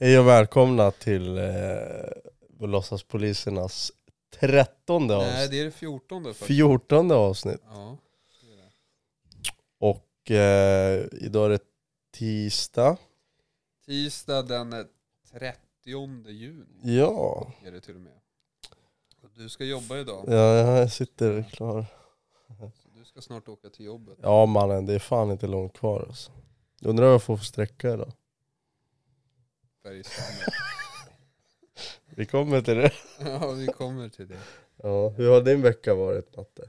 Hej och välkomna till eh, Låtsaspolisernas trettonde Nej, avsnitt. det är det fjortonde faktiskt. Fjortonde avsnitt. Ja, det är det. Och eh, idag är det tisdag. Tisdag den 30 juni Ja, är det till och med. Och Du ska jobba idag, ja jag sitter klar. så du ska snart åka till jobbet. Ja mannen, det är fan inte långt kvar alltså. Undrar vad jag får för sträcka idag. Bergshamra. Vi kommer till det. Ja, vi kommer till det. Ja, hur har din vecka varit Matte?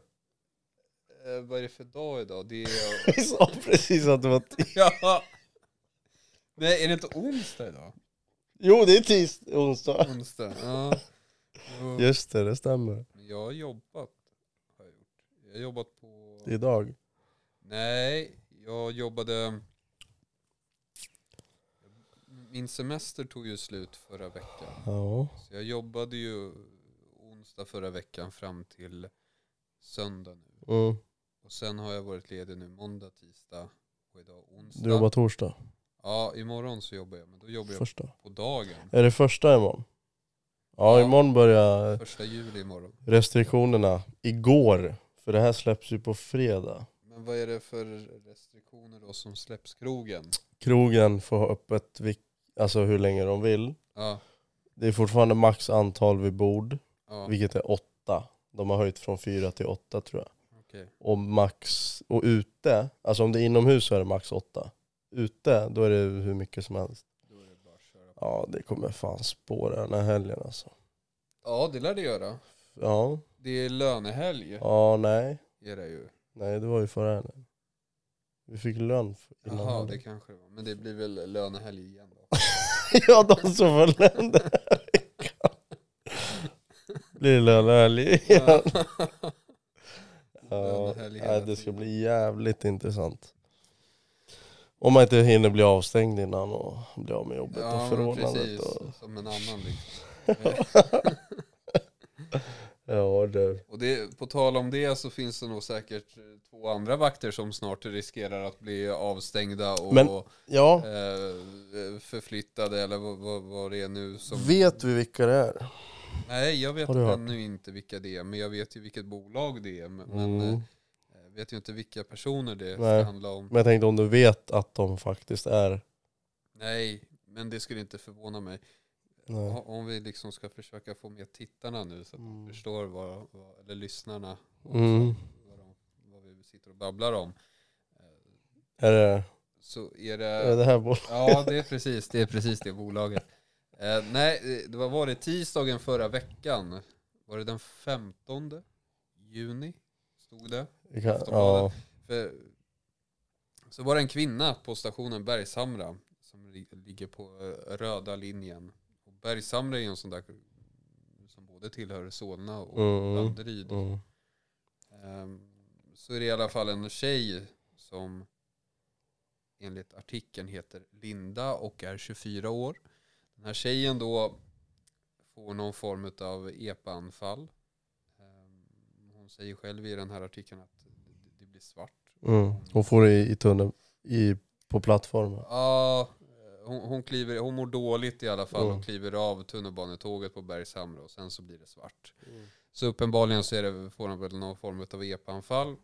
Eh, vad är det för dag idag? Det är... Vi sa precis att det var tisdag. ja! Nej, är det inte onsdag idag? Jo det är tisdag, onsdag. Onsdag, ja. Jo. Just det, det stämmer. Jag har jobbat. Jag har jobbat på... Idag. Nej, jag jobbade... Min semester tog ju slut förra veckan. Ja. Så jag jobbade ju onsdag förra veckan fram till söndag nu. Mm. Och sen har jag varit ledig nu måndag, tisdag och idag onsdag. Du jobbar torsdag? Ja, imorgon så jobbar jag. Men då jobbar jag Första. på dagen. Är det första imorgon? Ja, Ja. imorgon börjar Första juli imorgon. restriktionerna. Igår, för det här släpps ju på fredag. Men vad är det för restriktioner då som släpps krogen? Krogen får ha öppet vil- alltså hur länge de vill. Ja, Det är fortfarande max antal vid bord, ja vilket är åtta. De har höjt från fyra till åtta tror jag. okej. Och max, och ute, alltså om det är inomhus så är det max åtta. Ute, då är det hur mycket som helst. Då är det bara att köra på. Ja, det kommer fan spåra den här helgen alltså. Ja, det lär det göra. Ja, Det är lönehelg. ja nej. Är det ju. Nej, det var ju förra helgen. Vi fick lön för- innan Jaha, helgen. det kanske det var. Men det blir väl lönehelg igen då. Ja, de som får här veckan. Blir det lönehelg igen? Ja, nej, det ska bli jävligt intressant. Om man inte hinner bli avstängd innan och bli av med jobbet och Ja, men förordnandet. precis. Och... Som en annan liksom. Ja du. Och det, på tal om det så finns det nog säkert eh, två andra vakter som snart riskerar att bli avstängda och Men- Ja, eh, förflyttade eller vad, vad, vad det är nu som... vet vi vilka det är? Nej, jag vet ännu inte vilka det är, men jag vet ju vilket bolag det är. Men Mm. eh, jag vet ju inte vilka personer det Nej. ska handla om. Men jag tänkte om du vet att de faktiskt är... Nej, men det skulle inte förvåna mig. O- Om vi liksom ska försöka få med tittarna nu så att Mm. de förstår vad, vad eller lyssnarna Mm. vad, de, vad vi sitter och babblar om. Är det, Så är är det det, här bolaget? ja det är precis det, är precis det bolaget. Eh, nej, det var, var det tisdagen förra veckan? Var det den 15 juni? Stod det. Kan- Ja. För, så var det en kvinna på stationen Bergshamra som li- ligger på eh, röda linjen. Bergshamra är ju en sån där som både tillhör Solna och Mm. Danderyd. Mm. Ehm, Så är det i alla fall en tjej som enligt artikeln heter Linda och är 24 år. Den här tjejen då får någon form av epa-anfall. Ehm, Hon säger själv i den här artikeln att det- blir svart. Mm. Hon får det i, i tunneln, i, på plattformen. Ja, hon, hon, kliver, hon mår dåligt i alla fall Mm. och kliver av tunnelbanetåget på Bergshamra och sen så blir det svart. Så uppenbarligen så är det, får hon väl någon form av epa-anfall.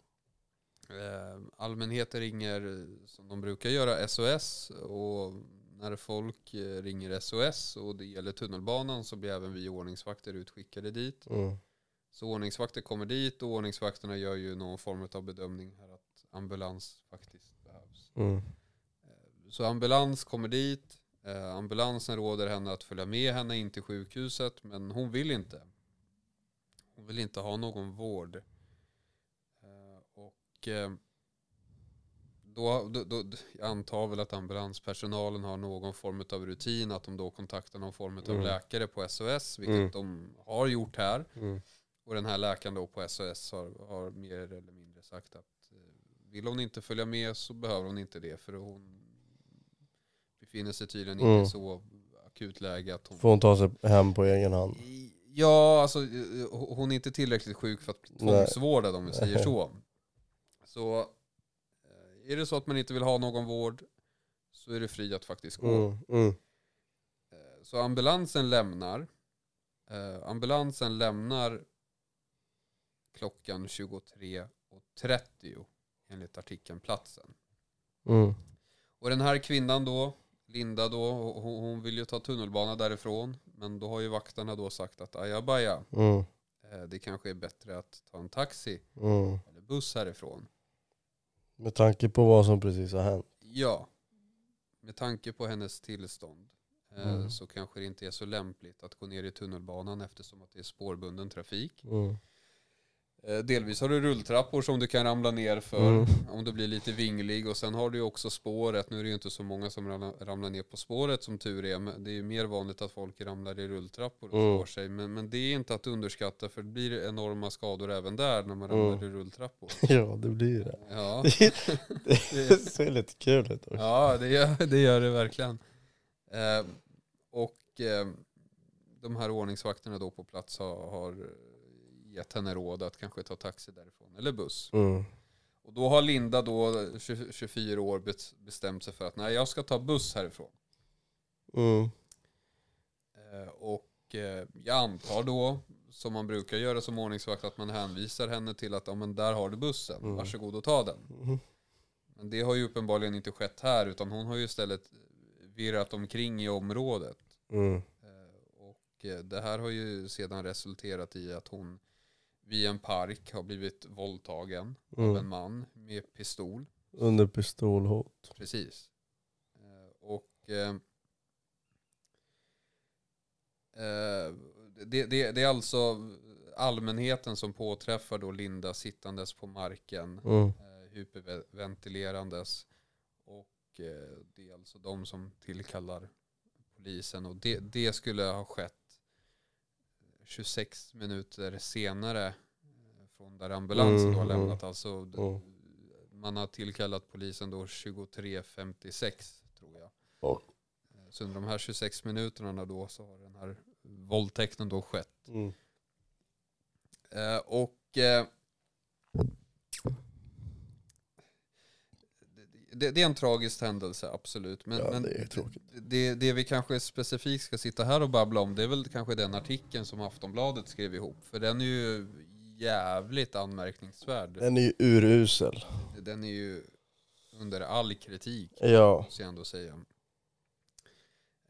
Eh, allmänheten ringer eh, som de brukar göra SOS och när folk eh, ringer SOS och det gäller tunnelbanan så blir även vi ordningsvakter utskickade dit. Mm. Så ordningsvakter kommer dit och ordningsvakterna gör ju någon form av bedömning här att ambulans faktiskt behövs. Mm. Så ambulans kommer dit. Eh, ambulansen råder henne att följa med henne in till sjukhuset men hon vill inte. Hon vill inte ha någon vård. Eh, och eh, då, då, då, jag antar väl att ambulanspersonalen har någon form av rutin att de då kontaktar någon form av Mm. läkare på SOS vilket Mm. de har gjort här. Mm. Och den här läkaren då på SOS har, har mer eller mindre sagt att eh, vill hon inte följa med så behöver hon inte det för hon befinner sig tydligen inte Mm. i så akut läge att hon... Får hon ta sig hem på egen hand? Ja, alltså eh, hon är inte tillräckligt sjuk för att tvångsvårda om vi säger så. Så eh, är det så att man inte vill ha någon vård så är det fri att faktiskt gå. Mm. Mm. Eh, så ambulansen lämnar. Eh, ambulansen lämnar klockan 23.30 enligt artikeln platsen. Mm. Och den här kvinnan då, Linda då, hon, hon vill ju ta tunnelbana därifrån. Men då har ju vakterna då sagt att ajabaja, Mm. eh, det kanske är bättre att ta en taxi Mm. eller buss härifrån. Med tanke på vad som precis har hänt. Ja, med tanke på hennes tillstånd eh, Mm. så kanske det inte är så lämpligt att gå ner i tunnelbanan eftersom att det är spårbunden trafik. Mm. Eh, delvis har du rulltrappor som du kan ramla ner för Mm. om du blir lite vinglig och sen har du ju också spåret. Nu är det ju inte så många som ramlar, ner på spåret som tur är. Men det är ju mer vanligt att folk ramlar i rulltrappor och Mm. slår sig. Men, men det är inte att underskatta för det blir enorma skador även där när man Mm. ramlar i rulltrappor. Ja, det blir det. Ja. Det ser lite kul ut också. Ja, det gör det, gör det verkligen. Eh, och eh, de här ordningsvakterna då på plats har, har gett henne råd att kanske ta taxi därifrån eller buss. Mm. Och då har Linda då, 20, 24 år, bestämt sig för att nej, jag ska ta buss härifrån. Mm. Eh, och eh, jag antar då, som man brukar göra som ordningsvakt, att man hänvisar henne till att ja, men där har du bussen, Mm. varsågod och ta den. Mm. Men det har ju uppenbarligen inte skett här, utan hon har ju istället virrat omkring i området. Mm. Eh, Och eh, det här har ju sedan resulterat i att hon vid en park har blivit våldtagen av en Mm. man med pistol. Under pistolhot. Precis. Eh, Och eh, eh, det, det, det är alltså allmänheten som påträffar då Linda sittandes på marken, Mm. eh, hyperventilerandes. Och eh, det är alltså de som tillkallar polisen. Och det, det skulle ha skett 26 minuter senare eh, från där ambulansen då har Mm, lämnat. Alltså, mm. Man har tillkallat polisen då 23.56 tror jag. Eh, Så under de här 26 minuterna då så har den här våldtäkten då skett. Mm. Eh, och eh, det, det är en tragisk händelse, absolut. Men, Ja, men det är tråkigt. Det, det vi kanske specifikt ska sitta här och babbla om, det är väl kanske den artikeln som Aftonbladet skrev ihop. För den är ju jävligt anmärkningsvärd. Den är ju urusel. Den är ju under all kritik, Ja. måste jag ändå säga.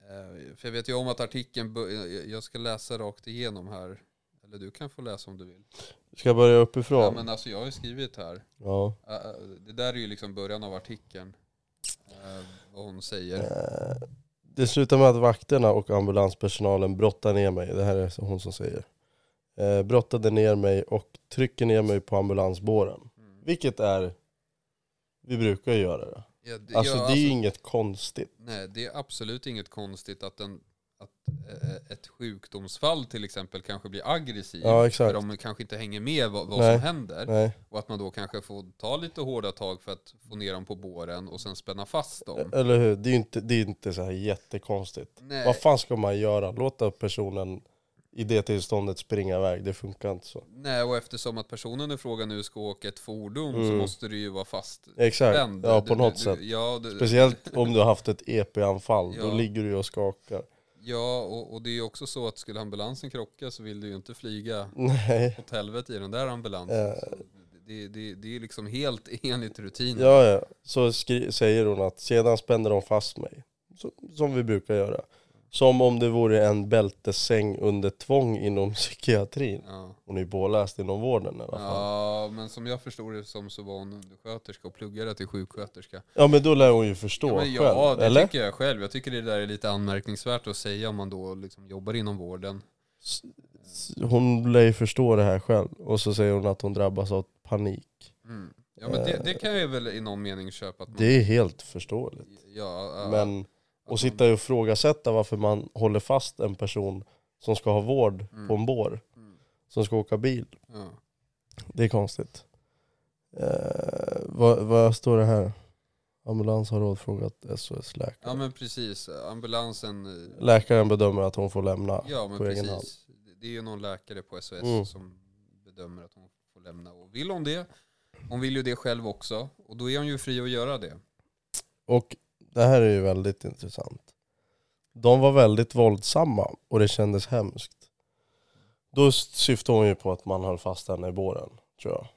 Eh, För jag vet ju om att artikeln, jag ska läsa rakt igenom här. Eller du kan få läsa om du vill. Ska jag börja Ja, uppifrån? men alltså jag har ju skrivit här. Ja. Det där är ju liksom början av artikeln. Äh, Vad hon säger. Eh, Det slutar med att vakterna och ambulanspersonalen brottar ner mig. Det här är hon som säger. Eh, brottade ner mig och trycker ner mig på ambulansbåren. Mm. Vilket är, vi brukar göra det. Ja, det, Alltså ja, det är ju inget konstigt. Nej, det är absolut inget konstigt att, en, att eh, ett sjukdomsfall till exempel kanske blir aggressiv. Ja. För de kanske inte hänger med vad, vad som händer. Nej. Och att man då kanske får ta lite hårda tag för att få ner dem på båren och sen spänna fast dem. Eller hur? Det är ju inte, det är inte så här jättekonstigt. Nej, Vad fan ska man göra? Låta personen i det tillståndet springa iväg. Det funkar inte så. nej, och eftersom att personen i fråga nu ska åka ett fordon så Mm. måste det ju vara fast. Exakt. Ja, Du- på du- något du- sätt. Ja, du, Speciellt om du har haft ett EP-anfall. Då Ja. ligger du ju och skakar. Ja, och, och det är ju också så att skulle ambulansen krocka så vill du ju inte flyga Nej. åt helvete i den där ambulansen. Ja. Det, det, det är liksom helt enligt rutinen. Ja, ja. Så skri- säger hon att sedan spänner de fast mig. Så, som vi brukar göra. Som om det vore en bältessäng under tvång inom psykiatrin. Ja. Hon är ju påläst inom vården i alla fall. Ja. ja, men som jag förstod det som så var hon undersköterska och pluggade till sjuksköterska. men då lär hon ju förstå Ja, men själv. ja det eller? tycker jag själv. Jag tycker det där är lite anmärkningsvärt att säga om man då liksom jobbar inom vården. Hon lär ju förstå det här själv. Och så säger hon att hon drabbas av panik. Mm. Ja men det, det kan jag väl i någon mening köpa. Att man, Det är helt förståeligt. ja, ja, Men man- sitta och ifrågasätta varför man håller fast en person som ska ha vård Mm. på en bår. Mm. Som ska åka bil. Ja. Det är konstigt. Eh, vad, vad står det här? Ambulans har rådfrågat SOS-läkare. ja men precis, ambulansen eh, Läkaren bedömer att hon får lämna Ja men på egen hand. precis. Det är ju någon läkare på SOS Mm. som bedömer att hon får lämna. Och vill hon det, hon vill ju det själv också. Och då är hon ju fri att göra det. Och det här är ju väldigt intressant. De var väldigt våldsamma och det kändes hemskt. Då syftar hon ju på att man höll fast henne i båren, tror jag.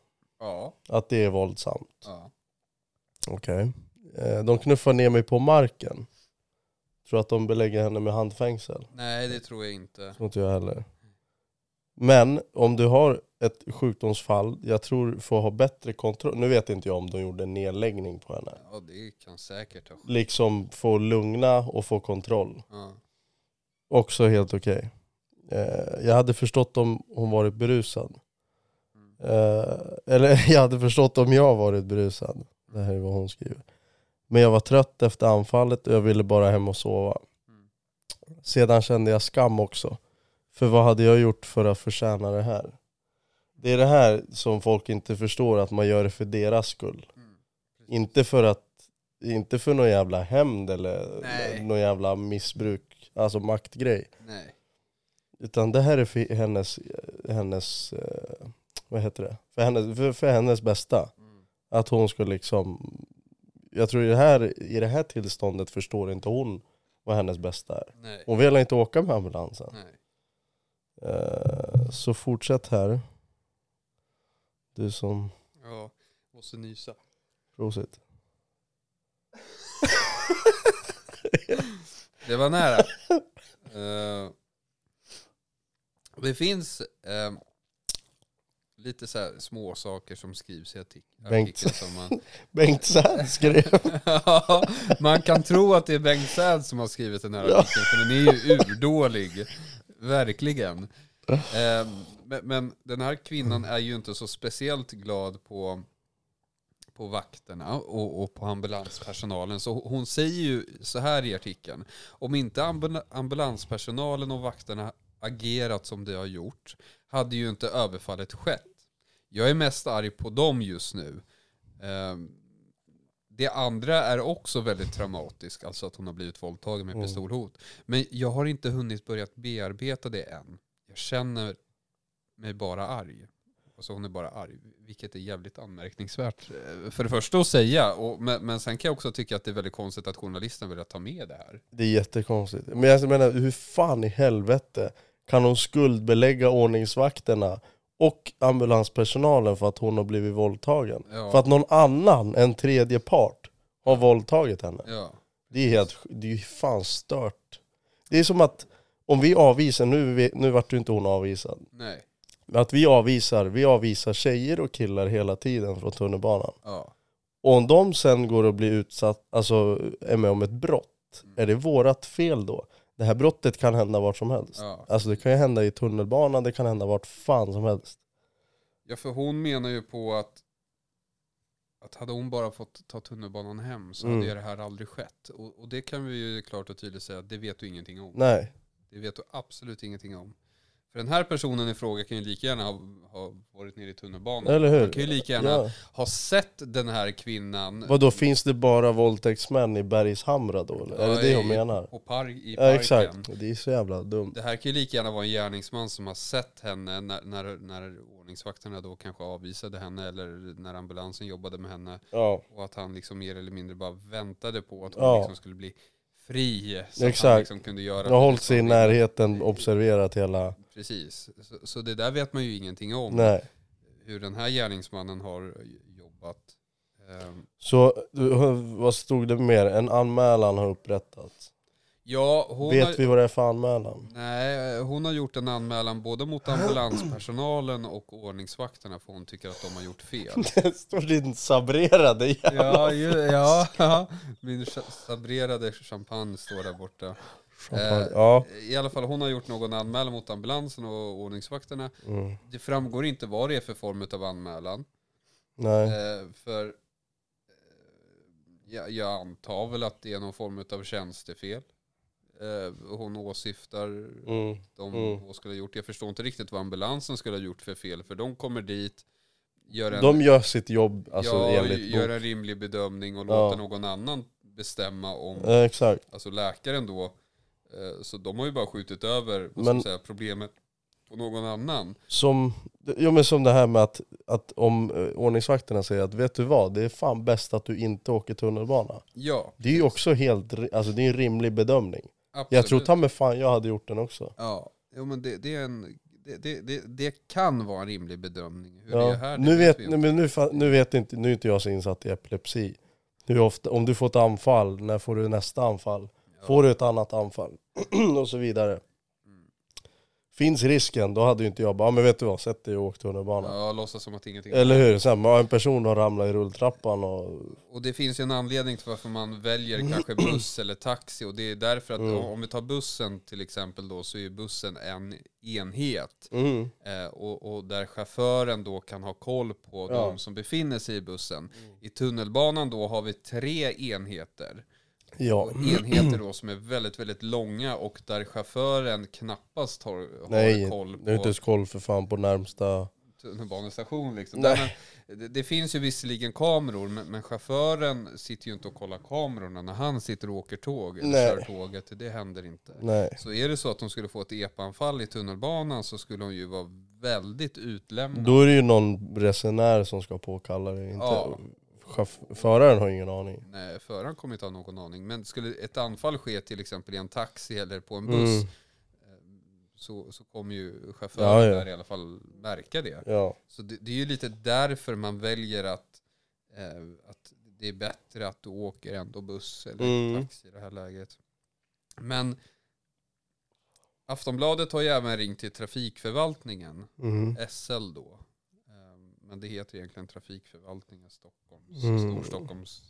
Ja. Att det är våldsamt. ja. Okej. Eh, De knuffar ner mig på marken. Tror att de belägger henne med handfängsel. Nej det tror jag inte. tror inte jag heller. Men om du har ett sjukdomsfall, jag tror får ha bättre kontroll. Nu vet inte jag om de gjorde en nedläggning på henne. Ja det kan säkert ha skett. Liksom få lugna och få kontroll. Ja. Också helt okej. Eh, jag hade förstått om hon varit berusad. Eh, eller jag hade förstått om jag varit berusad. Det här är vad hon skriver. Men jag var trött efter anfallet och jag ville bara hem och sova. Mm. Sedan kände jag skam också. För vad hade jag gjort för att förtjäna det här? Det är det här som folk inte förstår, att man gör det för deras skull. Mm. Inte för att inte för någon jävla hämnd eller Nej. någon jävla missbruk, alltså maktgrej. Nej. Utan det här är för hennes, hennes eh, vad heter det? För hennes, för, för hennes bästa. Mm. Att hon ska liksom, jag tror i det, här, i det här tillståndet förstår inte hon vad hennes bästa är. Nej. Hon vill inte åka med ambulansen. Eh, så fortsätt här. Du som, Ja. Måste nysa. prosit. Det var nära. Eh, det finns eh, lite så här små saker som skrivs i artik- Bengt. artikeln som man... Bengt Säd skrev. Ja, man kan tro att det är Bengt Säd som har skrivit den här artikeln, för den är ju urdålig. Verkligen. Eh, men, men den här kvinnan är ju inte så speciellt glad på, på vakterna och, och på ambulanspersonalen. Så hon säger ju så här i artikeln. Om inte ambul- ambulanspersonalen och vakterna agerat som de har gjort hade ju inte överfallet skett. Jag är mest arg på dem just nu. Ehm, det andra är också väldigt traumatiskt, alltså att hon har blivit våldtagen med Mm. pistolhot. Men jag har inte hunnit börja bearbeta det än. Känner mig bara arg. Alltså hon är bara arg, vilket är jävligt anmärkningsvärt. eh, För det första att säga, och, men, men sen kan jag också tycka att det är väldigt konstigt att journalisten vill ta med det här. Det är jättekonstigt. Men jag menar, hur fan i helvete kan hon skuldbelägga ordningsvakterna och ambulanspersonalen för att hon har blivit våldtagen? Ja. För att någon annan, en tredje part, har våldtagit henne. Ja, Det är helt, det är ju fan stört. Det är som att om vi avvisar, nu, nu vart ju inte hon avvisad. nej. Men att vi avvisar, vi avvisar tjejer och killar hela tiden från tunnelbanan. Ja, Och om de sen går och blir utsatt, alltså är med om ett brott, är det vårat fel då? Det här brottet kan hända vart som helst. ja. Alltså det kan ju hända i tunnelbanan, det kan hända vart fan som helst. ja, för hon menar ju på att att hade hon bara fått ta tunnelbanan hem så Mm. hade det här aldrig skett. Och, och det kan vi ju klart och tydligt säga det vet du ingenting om. Nej, Det vet du absolut ingenting om. För den här personen i fråga kan ju lika gärna ha, ha varit nere i tunnelbanan. eller hur? Han kan ju lika gärna Ja. ha sett den här kvinnan Vadå, finns det bara våldtäktsmän i Bergshamra då eller? är Ja, det det i- hon menar? på park, i Ja parken. exakt, det är så jävla dumt. Det här kan ju lika gärna vara en gärningsman som har sett henne när, när, när ordningsvakterna då kanske avvisade henne eller när ambulansen jobbade med henne. Ja, Och att han liksom mer eller mindre bara väntade på att hon Ja. liksom skulle bli fri. Så att han Exakt. liksom kunde göra har hållit sig i närheten, observerat hela... Precis. Så, så det där vet man ju ingenting om. Nej. Hur den här gärningsmannen har jobbat. Ehm, Så vad stod det mer? En anmälan har upprättats. Ja, hon Vet har, vi vad det är för anmälan? Nej, hon har gjort en anmälan både mot ambulanspersonalen och ordningsvakterna för hon tycker att de har gjort fel. Det står din sabrerade jävla... Ja, ju, ja, ja. min sabrerade champagne står där borta. Eh, Ja. I alla fall, hon har gjort någon anmälan mot ambulansen och ordningsvakterna. Mm. Det framgår inte vad det är för form av anmälan. Nej. Eh, för eh, jag, jag antar väl att det är någon form av tjänstefel. Eh, hon åsyftar Mm. de Mm. skulle ha gjort. Jag förstår inte riktigt vad ambulansen skulle ha gjort för fel. För de kommer dit, gör en, De gör sitt jobb alltså ja, enligt gör en rimlig bedömning och Ja. låter någon annan bestämma om, Eh, exakt. alltså läkaren då. Eh, så de har ju bara skjutit över Men- säga, problemet på någon annan. Som, jo, men som det här med att, att om eh, ordningsvakterna säger att vet du vad, det är fan bäst att du inte åker tunnelbana. Ja, Det är ju också helt, alltså det är en rimlig bedömning. Absolut. Jag tror ta mig fan jag hade gjort den också. Ja, jo, men det, det är en... Det, det, det, kan vara en rimlig bedömning. Hur Ja. det är här, det nu, vet, inte. men nu, nu vet inte, nu är inte jag så insatt i epilepsi. Hur ofta, om du får ett anfall, när får du nästa anfall? Ja. Får du ett annat anfall? och så vidare. Mm. Finns risken, då hade ju inte jag bara, "Ja, men vet du vad, sätt dig och åk tunnelbana. Ja, låtsas som att ingenting Eller hur? Sen, ja, en person har ramlat i rulltrappan och... Och det finns ju en anledning till varför man väljer kanske buss eller taxi och det är därför att Mm. om vi tar bussen till exempel då så är bussen en enhet. Mm. Eh, och, och där chauffören då kan ha koll på Ja. de som befinner sig i bussen. I tunnelbanan då har vi tre enheter. Ja. Enheter då som är väldigt, väldigt långa och där chauffören knappast har, har Nej, koll det är inte på ens koll för fan på närmsta... tunnelbanestation. Liksom. Nej. Det, det finns ju visserligen kameror, men, men chauffören sitter ju inte och kollar kamerorna när han sitter och åker tåg eller Nej. kör tåget. Det händer inte. Nej. Så är det så att de skulle få ett epanfall i tunnelbanan så skulle de ju vara väldigt utlämnade. Då är det ju någon resenär som ska påkalla det, inte... Ja. Föraren har ingen aning. Nej, föraren kommer inte ha någon aning. Men skulle ett anfall ske till exempel i en taxi eller på en buss Mm. så, så kommer ju chauffören Ja, ja. där i alla fall märka det. Ja. Så det, det är ju lite därför man väljer att, eh, att det är bättre att du åker ändå buss eller Mm. taxi i det här läget. Men Aftonbladet har ju även ringt till Trafikförvaltningen, Mm. SL då. Eh, Men det heter egentligen Trafikförvaltningen Stockholms, Mm. Storstockholms,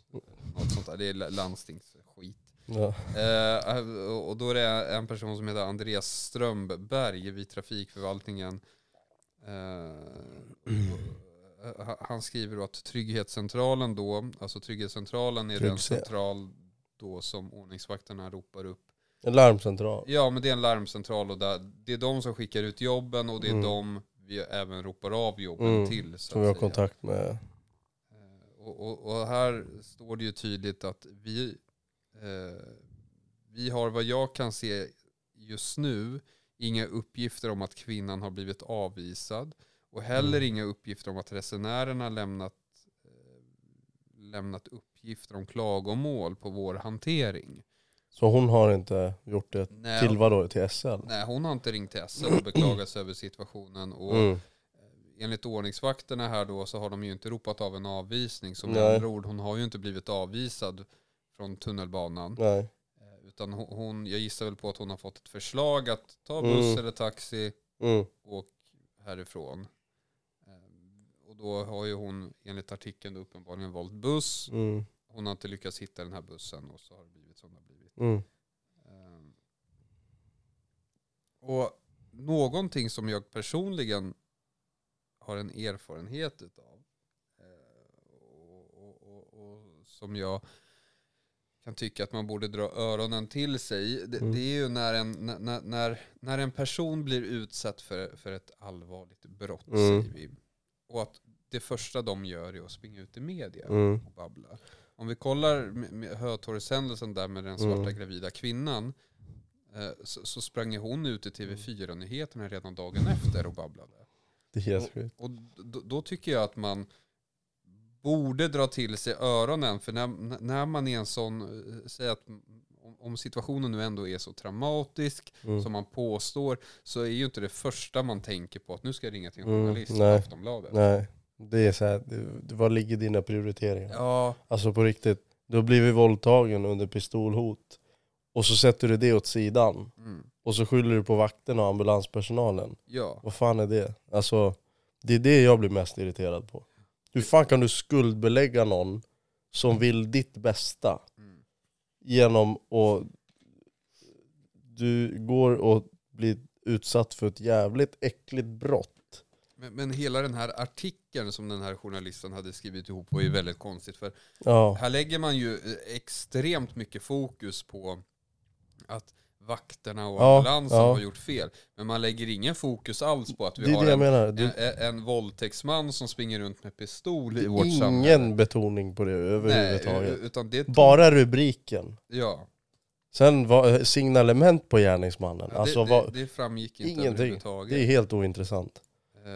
något sånt där. Det är la- landstingsskit. Ja. Eh, och då är det en person som heter Andreas Strömberg vid Trafikförvaltningen. Eh, eh, han skriver då att Trygghetscentralen då, alltså Trygghetscentralen är den Trygg C. central då som ordningsvakterna ropar upp. En larmcentral. Ja men det är en larmcentral och där, det är de som skickar ut jobben och det är Mm. de vi även ropar av jobben Mm, till. Så Som vi har säga. kontakt med. Eh, Och, och, och här står det ju tydligt att vi, eh, vi har vad jag kan se just nu inga uppgifter om att kvinnan har blivit avvisad och heller Mm. inga uppgifter om att resenärerna lämnat, eh, lämnat uppgifter om klagomål på vår hantering. Så hon har inte gjort det Nej, till vadå? Till SL? nej, hon har inte ringt till SL och beklagat sig över situationen. Och Mm. enligt ordningsvakterna här då så har de ju inte ropat av en avvisning. Så med andra ord, hon har ju inte blivit avvisad från tunnelbanan. Nej. Eh, Utan hon- jag gissar väl på att hon har fått ett förslag att ta Mm. buss eller taxi, Mm. åk härifrån. Eh, Och då har ju hon enligt artikeln uppenbarligen valt buss. Mm. Hon har inte lyckats hitta den här bussen och så har det blivit som det har blivit. Mm. Ehm, Och någonting som jag personligen har en erfarenhet utav eh, och, och, och, och som jag kan tycka att man borde dra öronen till sig. Det, Mm. det är ju när en, när, när, när en person blir utsatt för, för ett allvarligt brott, Mm. säger vi. Och att det första de gör är att springa ut i media Mm. och babbla. Om vi kollar Hötorgshändelsen där med den svarta Mm. gravida kvinnan eh, så, så sprang ju hon ut i TV4-nyheterna redan dagen efter och babblade. Det är helt sjukt. Och då, då tycker jag att man borde dra till sig öronen för när, när man är en sån, eh, säg att om, situationen nu ändå är så traumatisk Mm. som man påstår så är ju inte det första man tänker på att nu ska jag ringa till en Mm, journalist på nej. Aftonbladet. Nej. Det är så här, vad ligger dina prioriteringar? Ja, Alltså på riktigt. Du har blivit våldtagen under pistolhot. Och så sätter du det åt sidan. mm, Och så skyller du på vakterna och ambulanspersonalen. ja. Vad fan är det? Alltså, det är det jag blir mest irriterad på. Hur fan kan du skuldbelägga någon som vill ditt bästa Mm. genom att du går och blir utsatt för ett jävligt äckligt brott. Men, men hela den här artikeln som den här journalisten hade skrivit ihop var ju väldigt konstigt. För Ja, här lägger man ju eh, extremt mycket fokus på att vakterna och Ja, ambulansen ja. har gjort fel. Men man lägger ingen fokus alls på att vi har en, en, en våldtäktsman som springer runt med pistol i vårt ingen samhälle. betoning på det Nej, överhuvudtaget. utan det Bara rubriken. Ja, Sen var signalement på gärningsmannen. ja, Alltså, det, vad, det, det framgick inte ingenting. överhuvudtaget. det är helt ointressant.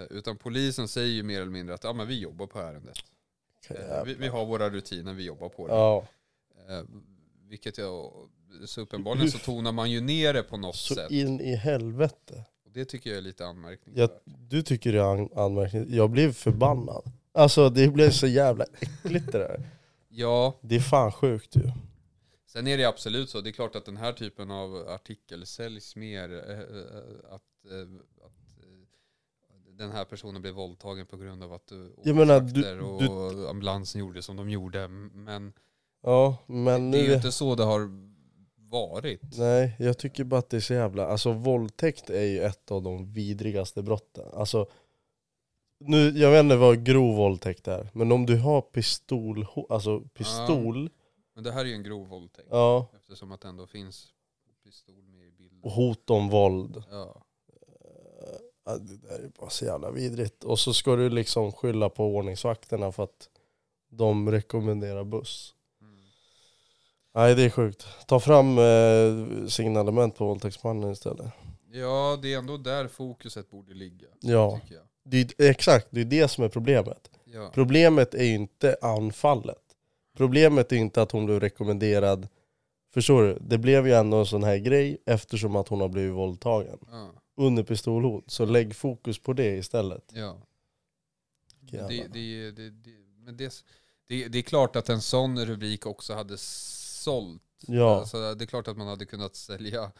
Eh, Utan polisen säger ju mer eller mindre att ja, men vi jobbar på ärendet. Eh, Vi, vi har våra rutiner, vi jobbar på det. Ja, Eh, vilket jag, så uppenbarligen så tonar man ju ner det på något Så sätt. in i helvete. Och det tycker jag är lite Jag, anmärkningsvärt. du tycker det är an- anmärkningsvärt. Jag blev förbannad. Alltså det blev så jävla äckligt det där. Ja, Det är fan sjukt ju. sen är det absolut så. Det är klart att den här typen av artikel säljs mer. Att, den här personen blev våldtagen på grund av att eh, Jag menar, du- och ambulansen gjorde som de gjorde. Men Ja, men det är nu... ju inte så det har varit. Nej, jag tycker bara att det är så jävla... Alltså våldtäkt är ju ett av de vidrigaste brotten. Alltså, nu, jag vet inte vad grov våldtäkt är, men om du har pistol, alltså pistol, Men det här är ju en grov våldtäkt. ja, Eftersom att det ändå finns pistol med i bilden. och hot om våld. Ja. Det där är bara så jävla vidrigt. Och så ska du liksom skylla på ordningsvakterna för att de rekommenderar buss. Mm. Nej det är sjukt. Ta fram eh, signalement på våldtäktsmannen istället. ja, det är ändå där fokuset borde ligga. Ja. Det exakt, det är det som är problemet. Ja. Problemet är ju inte anfallet. Problemet är inte att hon blev rekommenderad. Förstår du? Det blev ju ändå en sån här grej eftersom att hon har blivit våldtagen. Ja. Under pistolhot. Så lägg fokus på det istället. ja. Det, det, det, men det, det, det är klart att en sån rubrik också hade sålt. Ja. Alltså, det är klart att man hade kunnat sälja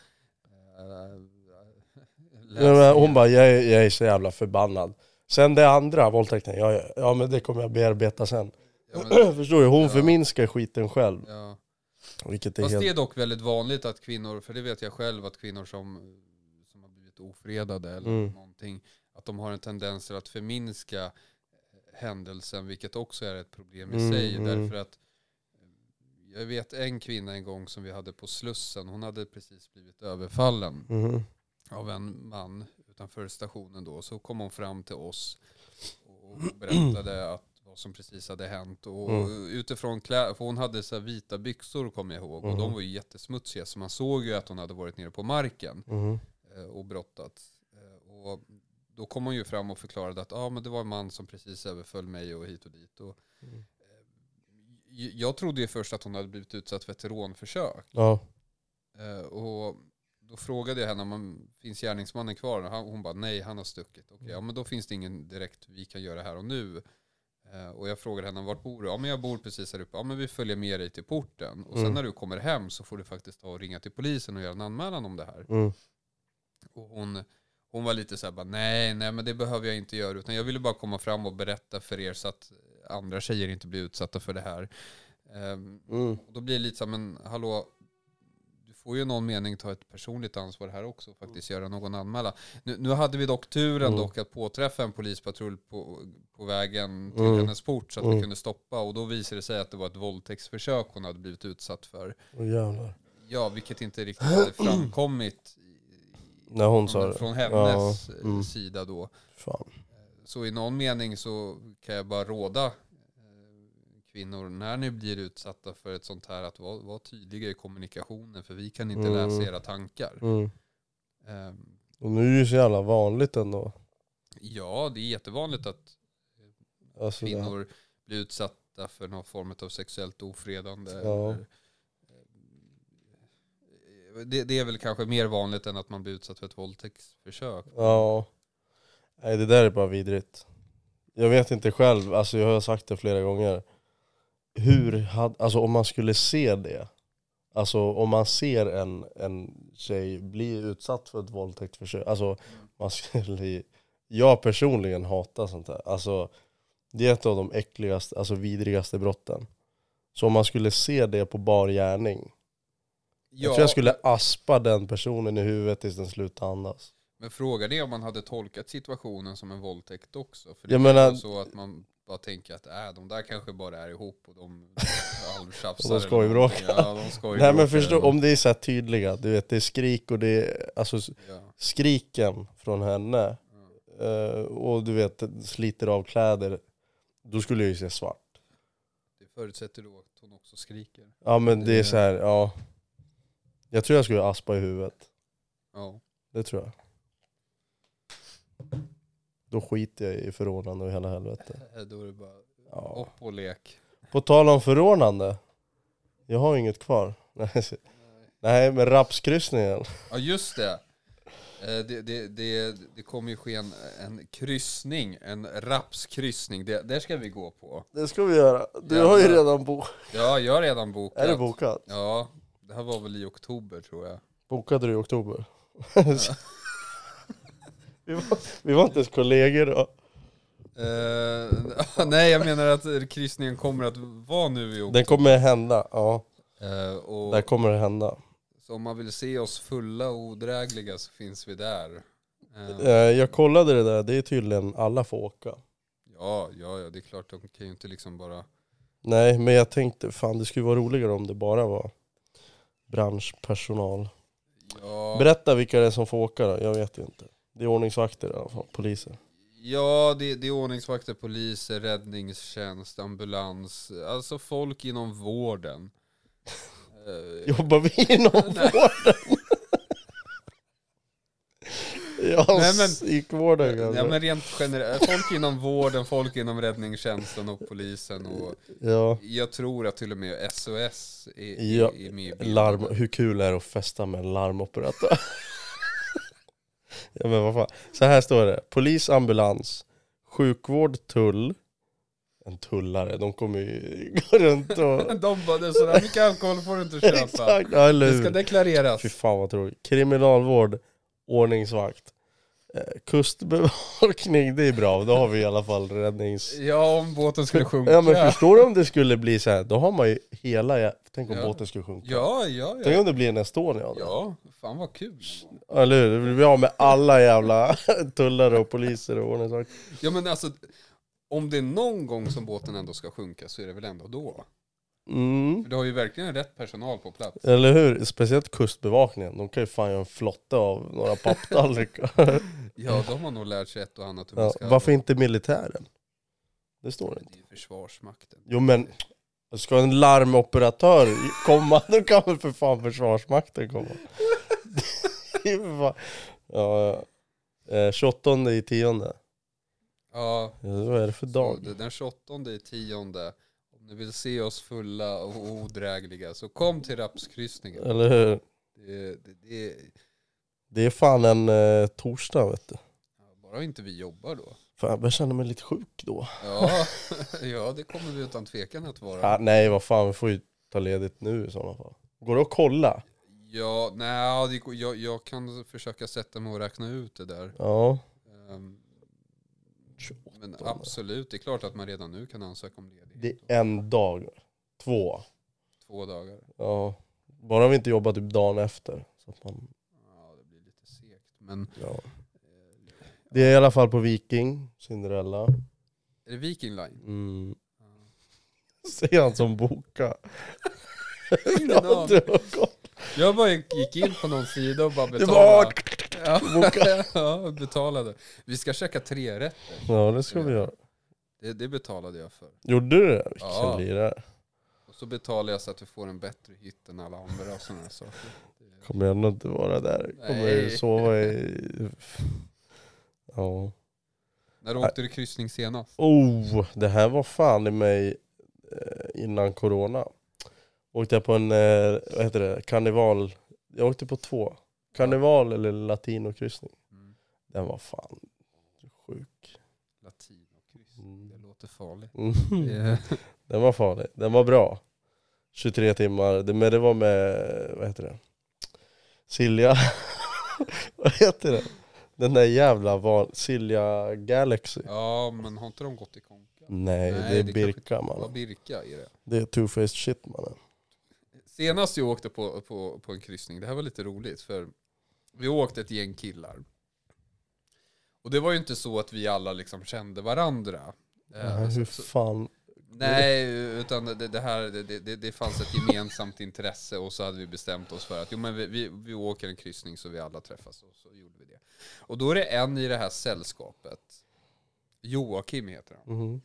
äh, hon bara, jag jag är så jävla förbannad. Sen det andra, våldtäkten, ja, ja, men det kommer jag bearbeta sen. ja, men, Förstår du? Hon Ja. förminskar skiten själv. ja. Vilket är Fast helt... det är dock väldigt vanligt att kvinnor, för det vet jag själv, att kvinnor som, ofredade eller Mm. någonting, att de har en tendens att förminska eh, händelsen, vilket också är ett problem i Mm, sig. mm. Därför att eh, jag vet en kvinna en gång som vi hade på Slussen, hon hade precis blivit överfallen Mhm. av en man utanför stationen då. Så kom hon fram till oss och berättade att vad som precis hade hänt. Och Mm. utifrån kläder, för hon hade så vita byxor kommer jag ihåg. Och Mhm. de var ju jättesmutsiga. Så man såg ju att hon hade varit nere på marken Mhm. Eh, och brottats. Eh, Och då kom hon ju fram och förklarade att ah, men det var en man som precis överföll mig och hit och dit. Och, Mm. eh, jag trodde ju först att hon hade blivit utsatt för ett rånförsök. Ja. Och då frågade jag henne om finns gärningsmannen kvar? Och Hon bara nej, han har stuckit. Okej, ja men då finns det ingen direkt vi kan göra här och nu. Och jag frågade henne, vart bor du? Ja men jag bor precis här uppe. Ja men vi följer med dig till porten. Och sen Mm. när du kommer hem så får du faktiskt ta och ringa till polisen och göra en anmälan om det här. Mm. Och hon, hon var lite så här, bara, nej, nej men det behöver jag inte göra. Utan jag ville bara komma fram och berätta för er så att andra tjejer inte blir utsatta för det här. Ehm, Mm. och då blir det lite så här, men hallå, du får ju någon mening ta ett personligt ansvar här också och faktiskt göra någon anmälan. Nu, nu hade vi dock turen Mm. dock att påträffa en polispatrull på, på vägen till Mm. hennes port så att Mm. vi kunde stoppa och då visade det sig att det var ett våldtäktsförsök hon hade blivit utsatt för. Jävlar. Ja, vilket inte riktigt hade framkommit När hon sa det. Från hennes Ja, eh, mm. sida då. Fan. Så i någon mening så kan jag bara råda eh, kvinnor när ni blir utsatta för ett sånt här att vara var tydliga i kommunikationen för vi kan inte Mm. läsa era tankar. Mm. Ehm, Och nu är det ju så jävla vanligt ändå. Ja, det är jättevanligt att Alltså det, kvinnor blir utsatta för någon form av sexuellt ofredande. Ja. Eller, eh, det, det är väl kanske mer vanligt än att man blir utsatt för ett våldtäktsförsök. ja. Nej det där är bara vidrigt. Jag vet inte själv, alltså jag har sagt det flera gånger. Hur hade, alltså om man skulle se det. Alltså om man ser en, en tjej bli utsatt för ett våldtäktsförsök. Alltså man skulle, jag personligen hatar sånt här. Alltså det är ett av de äckligaste, alltså vidrigaste brotten. Så om man skulle se det på bar gärning. Jag tror jag skulle aspa den personen i huvudet tills den slutar andas. Men frågan är om man hade tolkat situationen som en våldtäkt också. För det Jag är menar- så att man bara tänker att äh, de där kanske bara är ihop och de halvtjafsar. Och de eller skojbråkar. någonting. Ja, de skojbråkar. Nej men förstå, om det är så här tydliga, du vet det är skrik och det är, alltså Ja, skriken från henne eh, och du vet sliter av kläder, då skulle jag ju se svart. Det förutsätter då att hon också skriker. Ja men det är så här, ja. Jag tror jag skulle aspa i huvudet, Ja. det tror jag. Då skiter jag i förordnande och hela helvete. Eh, Då är det bara Ja. upp och lek. På tal om förordnande, jag har inget kvar. Nej, Nej, men rapskryssningen. Ja just det. Eh, Det, det, det, det kommer ju ske en, en kryssning, en rapskryssning. Det, där ska vi gå på. Det ska vi göra. Du har ju Jävlar. redan bokat. Ja, jag har redan bokat. Är det bokat? Ja, det här var väl i oktober tror jag. Bokade du i oktober? vi, var, vi var inte ens kollegor då. Eh, nej, jag menar att kryssningen kommer att vara nu i oktober. Den kommer hända, ja. Eh, och Där kommer det hända. så om man vill se oss fulla och odrägliga så finns vi där. Eh, Eh, Jag kollade det där, det är tydligen alla får åka. ja, ja, ja, det är klart. De kan ju inte liksom bara... Nej, men jag tänkte fan det skulle vara roligare om det bara var branschpersonal. Ja, Berätta vilka det är som får åka då, jag vet ju inte. Det är ordningsvakter i alla fall, poliser. ja det, det är ordningsvakter, poliser, räddningstjänst, ambulans. Alltså folk inom vården. Jobbar vi inom vården? Ja, Nej, men- psykvården Ja kanske. men rent generellt, folk inom vården, folk inom räddningstjänsten och polisen och Ja, jag tror att till och med SOS är, Ja, är med i bilden. larm, hur kul är det att festa med en larmoperatör? ja men vad fan. Så här står det, polis, ambulans, sjukvård, tull. En tullare, de kommer ju gå runt och... De bara, "Det är sådär mycket alkohol får du inte köpa. Exakt, ja, Det ska deklareras. Fy fan vad tråkigt. Kriminalvård, ordningsvakt. Eh, kustbevakning, det är bra. Då har vi i alla fall räddnings... Ja, om båten skulle sjunka. Ja men förstår du om det skulle bli så här, då har man ju hela... jä- Tänk om Ja. båten skulle sjunka. Ja, ja, Tänk ja. om det blir en Estonia då. Ja, fan vad kul. Eller hur? Vi blir av med alla jävla tullare och poliser och ordningsvakter. Ja men alltså, om det är någon gång som båten ändå ska sjunka så är det väl ändå då. Mm. För du har ju verkligen rätt personal på plats. Eller hur? Speciellt kustbevakningen. De kan ju fan göra en flotta av några papptallrikar. Ja, de har nog lärt sig ett och annat hur man ja, ska... varför inte militären? Det står inte. Det är ju Försvarsmakten. Jo men, ska en larmoperatör komma, då kan väl för fan försvarsmakten komma. Det ja, ja. Eh, 28 i tionde. Ja, vad är det för dag? det- den 28 i tionde. Om ni vill se oss fulla och odrägliga så kom till rapskryssningen. Eller hur? Det, det, det, Det är fan en eh, torsdag vet du. ja, bara inte vi jobbar då. Fan, jag känner mig lite sjuk då. Ja, ja, det kommer vi utan tvekan att vara. Ah, nej vad fan, vi får ju ta ledigt nu i sådana fall. Går det att kolla? Ja, nej, det, jag, jag kan försöka sätta mig och räkna ut det där. Ja. Ehm, 28. Men absolut, det är klart att man redan nu kan ansöka om ledighet. Det är en dag. Två. Två dagar. Ja. Bara vi inte jobbar typ dagen efter. Så att man, Ja, det blir lite segt. Men ja. eh, Det är i alla fall på Viking, Cinderella. är det Viking Line? Mm. Säger han som boka. Ingen aning. Jag bara gick in på någon sida och bara Det betalade. var... Ja, Boka. ja, betalade. Vi ska käka tre rätter. Ja det ska vi göra. Det, det betalade jag för. Gjorde du det? Vilken Ja. lirare. Och så betalade jag så att du får en bättre hytt än alla andra och sådana saker. Kommer ändå inte vara där. Kommer Nej. sova i... Ja. När åkte du kryssning senast? Oh, det här var fan i mig eh, innan corona. Åkte jag på en, eh, vad heter det, karneval. Jag åkte på två. Karneval eller latinokryssning. Mm. Den var fan sjuk. Latinokryssning, Mm. det låter farligt. Mm. Det- Den var farlig. Den var bra. 23 timmar. Men det var med, vad heter det? Silja. vad heter det? Den där jävla van, Silja Galaxy. Ja, men har inte de gått i konka? Nej, Nej, det är det Birka mannen. Birka är det. Det är two-faced shit mannen. Senast jag åkte på, på, på en kryssning, det här var lite roligt för vi åkte ett gäng killar. Och det var ju inte så att vi alla liksom kände varandra. Eh, Ja, hur fan. Nej, utan det, det här, det, det, det fanns ett gemensamt intresse och så hade vi bestämt oss för att jo, men vi, vi, vi åker en kryssning så vi alla träffas och så gjorde vi det. Och då är det en i det här sällskapet, Joakim heter han, Mhm.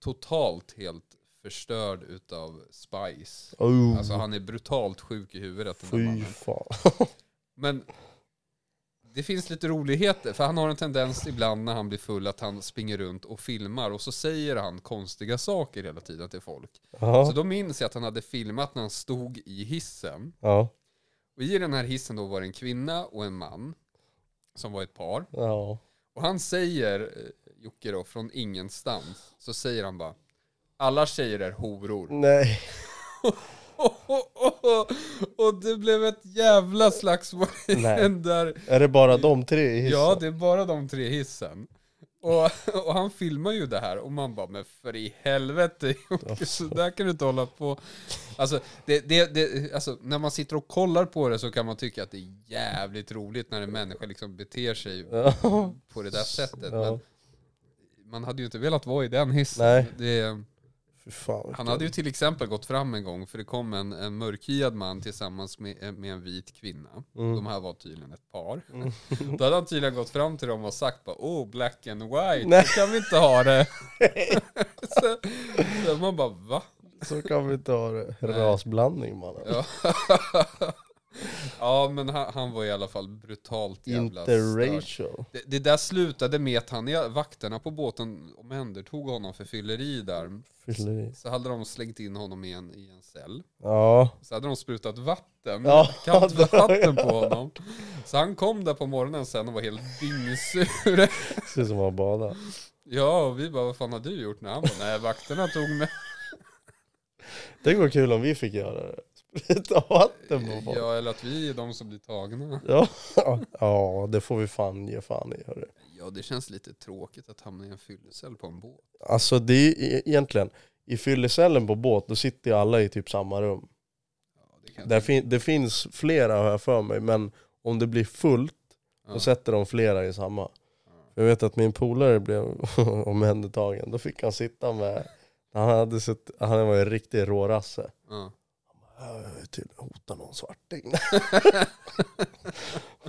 totalt helt förstörd utav Spice. Oh, Alltså han är brutalt sjuk i huvudet fy fan. Men det finns lite roligheter, för han har en tendens ibland när han blir full att han springer runt och filmar och så säger han konstiga saker hela tiden till folk. Så Ja. då minns jag att han hade filmat när han stod i hissen ja. Och i den här hissen då var det en kvinna och en man som var ett par. Ja. Och han säger, eh, Jocke då, från ingenstans, så säger han bara Alla tjejer är horor. Nej. och det blev ett jävla slagsmål i den där. Är det bara de tre i hissen? Ja, det är bara de tre i hissen. Och, och han filmar ju det här och man bara, men för i helvete Jocke, så där kan du inte hålla på. Alltså, det, det, det, alltså, när man sitter och kollar på det så kan man tycka att det är jävligt roligt när en människa liksom beter sig på det där sättet. Men man hade ju inte velat vara i den hissen. Nej. Det, fan. han hade ju till exempel gått fram en gång för det kom en, en mörkhyad man tillsammans med, med en vit kvinna. Mm. De här var tydligen ett par. Då hade han tydligen gått fram till dem och sagt bara oh black and white, Nej. så kan vi inte ha det. så, så man bara va? Så kan vi inte ha det. Rasblandning mannen. Ja, ja men han, han var i alla fall brutalt jävla. Interracial. Det, det där slutade med att han, vakterna på båten omhändertog honom för fylleri där. Fylleri. Så hade de slängt in honom i en, i en cell. Ja. Så hade de sprutat vatten, Ja, kallt vatten på honom. Så han kom där på morgonen sen och var helt dyngsur. Ser ut som att bada. Ja, och vi bara, vad fan har du gjort? Nej, han bara, nej vakterna tog mig. Det var kul om vi fick göra det. Spruta vatten på folk. Ja, eller att vi är de som blir tagna. Ja. ja, det får vi fan ge fan i. Hörru. Ja, det känns lite tråkigt att hamna i en fyllecell på en båt. Alltså det är e- egentligen, i fyllecellen på båt, då sitter ju alla i typ samma rum. Ja, det kan Där fin- det finns flera har jag för mig, men om det blir fullt, ja. då sätter de flera i samma. Jag vet att min polare blev omhändertagen, då fick han sitta med, han hade sett, han var en riktig rårasse. Ja. Jag vill tydligen hota någon svarting.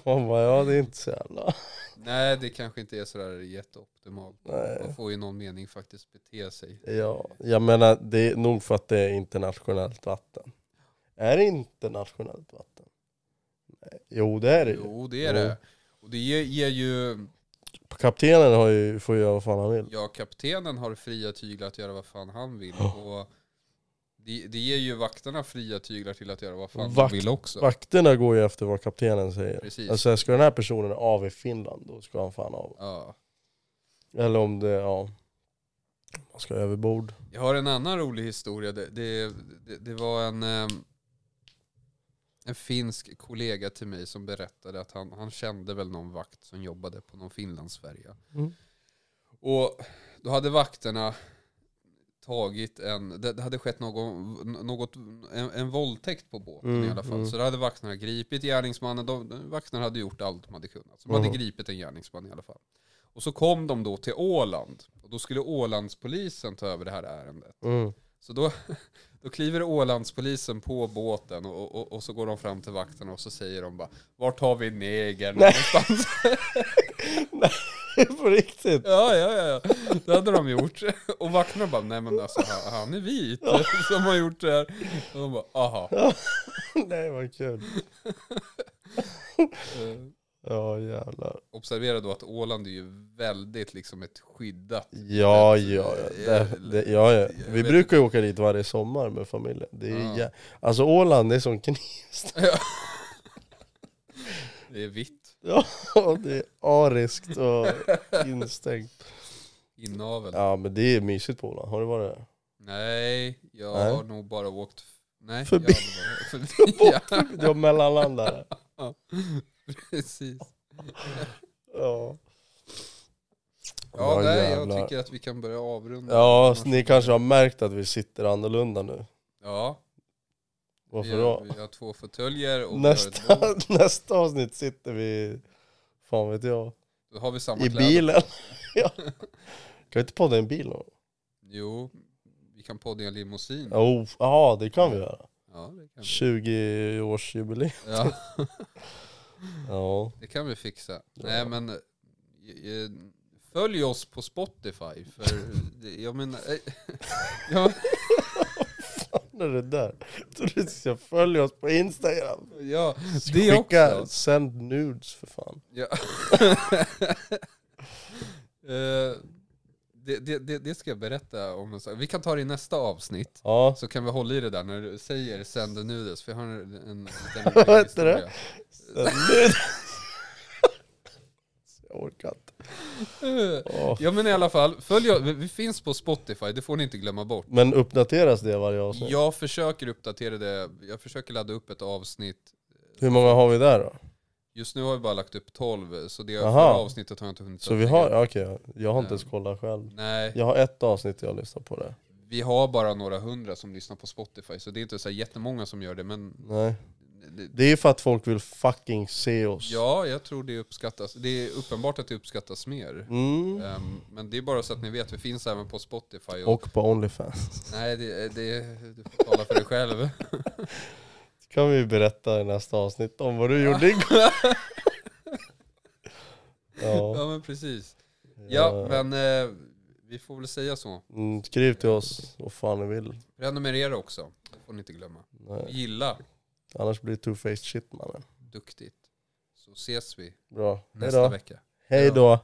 Han bara, ja det är inte så jävla... Nej, det kanske inte är sådär jätteoptimalt. Nej. Man får ju någon mening faktiskt bete sig. Ja, jag menar det är nog för att det är internationellt vatten. Är det internationellt vatten? Nej. Jo det är det ju. Jo, det är det. Och det ger, ger ju, Kaptenen har ju, får göra vad fan han vill. ja kaptenen har fria tyglar att göra vad fan han vill. Och det, det ger ju vakterna fria tyglar till att göra vad fan Vakt- de vill också. Vakterna går ju efter vad kaptenen säger. Precis. Alltså ska den här personen av i Finland, då ska han fan av. Ja. Eller om det, ja. Man ska överbord. Jag har en annan rolig historia. Det, det, det, det var en, eh, en finsk kollega till mig som berättade att han, han kände väl någon vakt som jobbade på någon Finlandsfärja. Mm. Och då hade vakterna tagit en, det hade skett någon, något, en, en våldtäkt på båten Mm, i alla fall. mm. Så då hade vakterna gripit gärningsmannen, de, vakterna hade gjort allt de hade kunnat. Så de hade gripit en gärningsman i alla fall. Och så kom de då till Åland. Och då skulle Ålandspolisen ta över det här ärendet. Mm. Så då, då kliver Ålandspolisen på båten och, och, och så går de fram till vakterna och så säger de bara Vart har vi negern Nej. någonstans? På riktigt? Ja, ja, ja, ja. Det hade de gjort. Och vakterna bara, nej men alltså han, är vit som har gjort det här. Och de bara, aha. Nej vad kul. Eh, Ja jävlar. Observera då att Åland är ju väldigt liksom ett skyddat. Ja, ja, ja. Det, det, ja, ja. Vi vet brukar ju åka dit varje sommar med familjen. Det är Ja. jä- Alltså Åland det är som Knivsta. Det är vitt. Ja, det är ariskt och instängt. Inavel. Ja men det är mysigt på Åland. Har du varit där? Nej, jag Nej. har nog bara åkt Nej, Förbi. jag har bara förbi. Du har mellanlandare. Ja, precis. Ja. Ja, nej, jag tycker att vi kan börja avrunda. Ja, ni kanske har märkt att vi sitter annorlunda nu. Ja, vi Varför har, då? vi har två fåtöljer och vi Nästa, nästa avsnitt sitter vi, fan vet jag, Då har vi samma i kläder. bilen. ja. Kan vi inte podda i en bil då? Jo, vi kan podda i en limousin. Oh, ja det kan vi göra. Ja, det kan vi. 20-årsjubileum. Ja, Ja. det kan vi fixa. Nej, men eh, följ oss på Spotify. För det- jag menar... eh, ja, Vad är det där? Trodde du skulle följa oss på Instagram. ja, det Skicka, också. sänd nudes för fan. Ja. Eh, det, det, det, det ska jag berätta om. en sak. Vi kan ta det i nästa avsnitt. Ja, Så kan vi hålla i det där när du säger send the nudes. För jag har en, en, en Vad heter det? historia. jag orkar inte. Åh. Ja men i alla fall, följ vi finns på Spotify, det får ni inte glömma bort. Men uppdateras det varje avsnitt? Jag försöker uppdatera det, jag försöker ladda upp ett avsnitt. Hur många har vi där då? Just nu har vi bara lagt upp 12, så det förra avsnittet har jag inte hunnit Så vi har, okej, jag har inte ens Eh. kollat själv. Nej, Jag har ett avsnitt jag lyssnar på det. vi har bara några hundra som lyssnar på Spotify, så det är inte så jättemånga som gör det, men Nej. det, är för att folk vill fucking se oss. ja, jag tror det uppskattas. Det är uppenbart att det uppskattas mer. Mm. Ehm, men det är bara så att ni vet, vi finns även på Spotify. Och, Och på Onlyfans. Nej, det, det, du får tala för dig själv. kan vi berätta i nästa avsnitt om vad du gjorde igår. ja. Ja men precis. Ja men eh, vi får väl säga så. Mm, skriv till oss vad fan ni vill. Prenumerera också, det får ni inte glömma. Nej. Gilla, Annars blir det two-faced shit mannen. duktigt. Så ses vi Bra. Nästa då. vecka. Hej då.